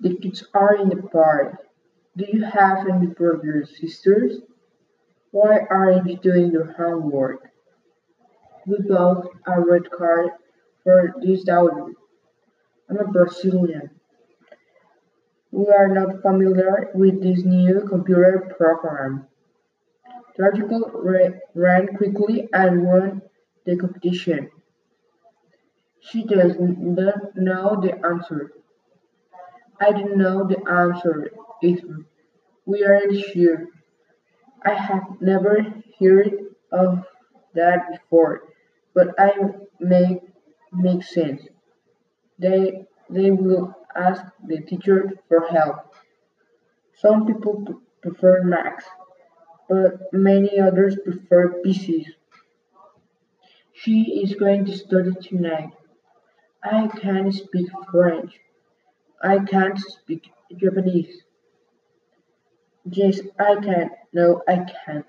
The kids are in the park. Do you have any brothers sisters? Why aren't you doing your homework? We bought a red card for this daughter. I'm a Brazilian. We are not familiar with this new computer program. The ran quickly and won the competition. She doesn't know the answer. I don't know the answer either. We aren't sure. I have never heard of that before, but I make makes sense. They they will ask the teacher for help. Some people prefer Macs, but many others prefer PCs. She is going to study tonight. I can speak French. I can't speak Japanese. Yes, I can. No, I can't.